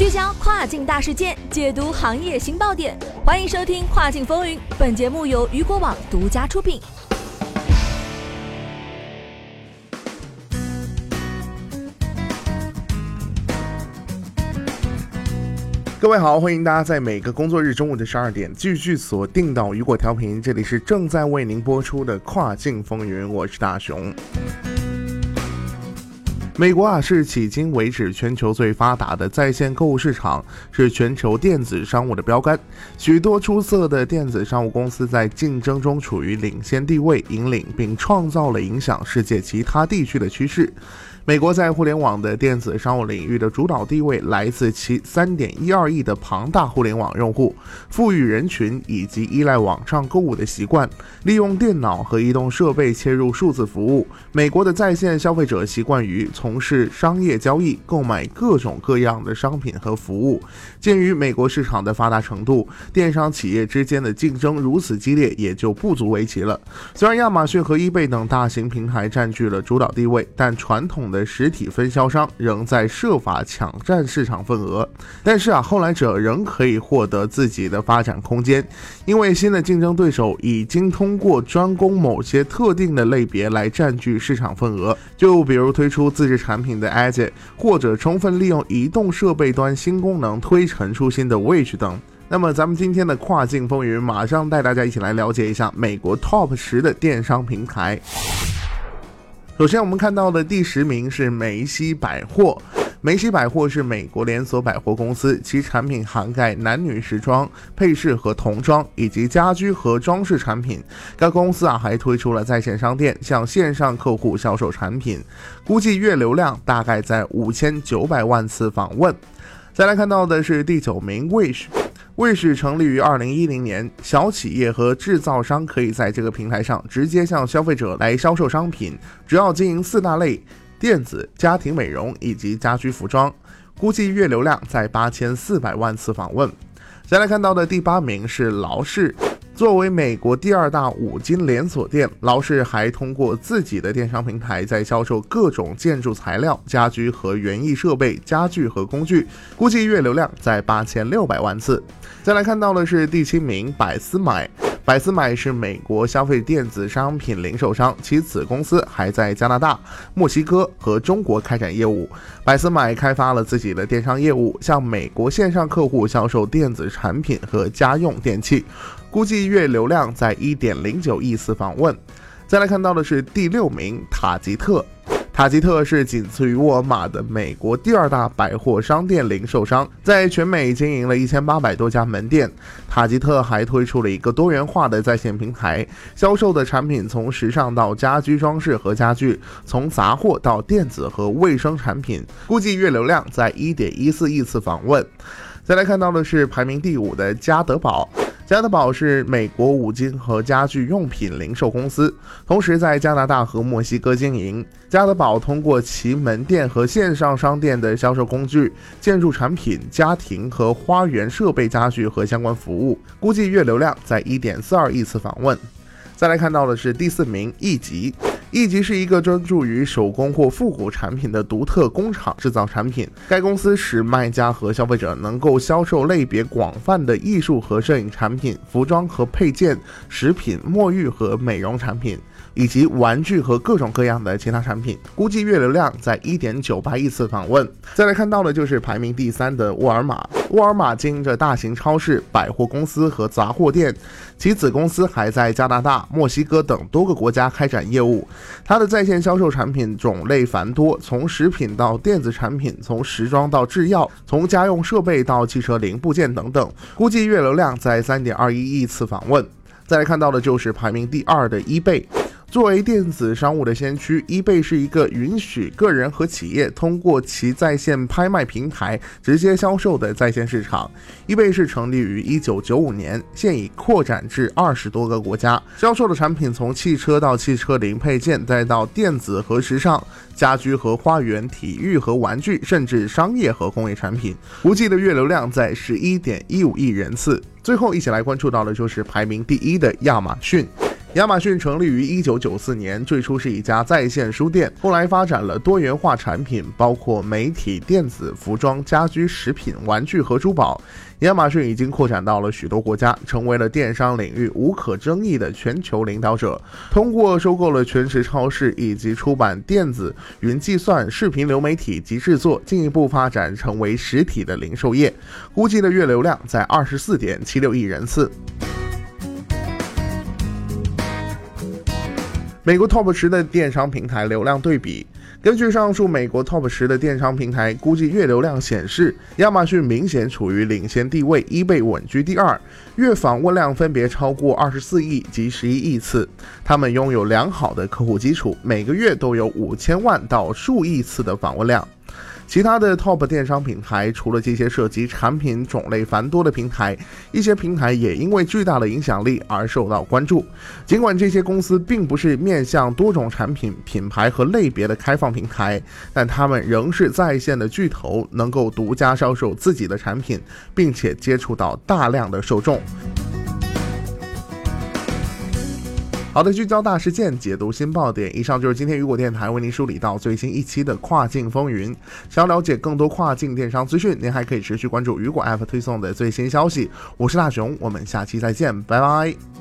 聚焦跨境大事件，解读行业新爆点，欢迎收听《跨境风云》。本节目由雨果网独家出品。各位好，欢迎大家在每个工作日中午的十二点继续锁定到雨果调频，这里是正在为您播出的《跨境风云》，我是大熊。美国啊是迄今为止全球最发达的在线购物市场，是全球电子商务的标杆。许多出色的电子商务公司在竞争中处于领先地位，引领并创造了影响世界其他地区的趋势。美国在互联网的电子商务领域的主导地位来自其三点一二亿的庞大互联网用户、富裕人群以及依赖网上购物的习惯。利用电脑和移动设备切入数字服务，美国的在线消费者习惯于从从事商业交易，购买各种各样的商品和服务。鉴于美国市场的发达程度，电商企业之间的竞争如此激烈，也就不足为奇了。虽然亚马逊和 eBay 等大型平台占据了主导地位，但传统的实体分销商仍在设法抢占市场份额，但是啊，后来者仍可以获得自己的发展空间，因为新的竞争对手已经通过专攻某些特定的类别来占据市场份额，就比如推出自制产品的 Edge，或者充分利用移动设备端新功能推陈出新的 Wish 等。那么，咱们今天的跨境风云，马上带大家一起来了解一下美国 Top 十的电商平台。首先，我们看到的第十名是梅西百货。梅西百货是美国连锁百货公司，其产品涵盖男女时装、配饰和童装，以及家居和装饰产品。该公司啊还推出了在线商店，向线上客户销售产品，估计月流量大概在五千九百万次访问。再来看到的是第九名，Wish。Wish 成立于二零一零年，小企业和制造商可以在这个平台上直接向消费者来销售商品，主要经营四大类：电子、家庭美容以及家居服装。估计月流量在八千四百万次访问。再来看到的第八名是劳氏。作为美国第二大五金连锁店，劳氏还通过自己的电商平台在销售各种建筑材料、家居和园艺设备、家具和工具，估计月流量在八千六百万次。再来看到的是第七名，百思买。百思买是美国消费电子商品零售商，其子公司还在加拿大、墨西哥和中国开展业务。百思买开发了自己的电商业务，向美国线上客户销售电子产品和家用电器。估计月流量在一点零九亿次访问。再来看到的是第六名塔吉特，塔吉特是仅次于沃尔玛的美国第二大百货商店零售商，在全美经营了一千八百多家门店。塔吉特还推出了一个多元化的在线平台，销售的产品从时尚到家居装饰和家具，从杂货到电子和卫生产品。估计月流量在一点一四亿次访问。再来看到的是排名第五的家得宝。加德宝是美国五金和家具用品零售公司，同时在加拿大和墨西哥经营。加德宝通过其门店和线上商店的销售工具、建筑产品、家庭和花园设备、家具和相关服务，估计月流量在1.42亿次访问。再来看到的是第四名，易吉。易吉是一个专注于手工或复古产品的独特工厂制造产品。该公司使卖家和消费者能够销售类别广泛的艺术和摄影产品、服装和配件、食品、沐浴和美容产品。以及玩具和各种各样的其他产品，估计月流量在一点九八亿次访问。再来看到的就是排名第三的沃尔玛。沃尔玛经营着大型超市、百货公司和杂货店，其子公司还在加拿大、墨西哥等多个国家开展业务。它的在线销售产品种类繁多，从食品到电子产品，从时装到制药，从家用设备到汽车零部件等等。估计月流量在三点二一亿次访问。再来看到的就是排名第二的 eBay。作为电子商务的先驱，eBay 是一个允许个人和企业通过其在线拍卖平台直接销售的在线市场。eBay 是成立于1995年，现已扩展至二十多个国家，销售的产品从汽车到汽车零配件，再到电子和时尚、家居和花园、体育和玩具，甚至商业和工业产品。估计的月流量在11.15亿人次。最后，一起来关注到的就是排名第一的亚马逊。亚马逊成立于一九九四年，最初是一家在线书店，后来发展了多元化产品，包括媒体、电子、服装、家居、食品、玩具和珠宝。亚马逊已经扩展到了许多国家，成为了电商领域无可争议的全球领导者。通过收购了全食超市以及出版、电子、云计算、视频流媒体及制作，进一步发展成为实体的零售业。估计的月流量在二十四点七六亿人次。美国 Top 十的电商平台流量对比，根据上述美国 Top 十的电商平台估计月流量显示，亚马逊明显处于领先地位，eBay 稳居第二，月访问量分别超过二十四亿及十一亿次。他们拥有良好的客户基础，每个月都有五千万到数亿次的访问量。其他的 Top 电商平台，除了这些涉及产品种类繁多的平台，一些平台也因为巨大的影响力而受到关注。尽管这些公司并不是面向多种产品品牌和类别的开放平台，但他们仍是在线的巨头，能够独家销售自己的产品，并且接触到大量的受众。好的，聚焦大事件，解读新爆点。以上就是今天雨果电台为您梳理到最新一期的跨境风云。想要了解更多跨境电商资讯，您还可以持续关注雨果 App 推送的最新消息。我是大熊，我们下期再见，拜拜。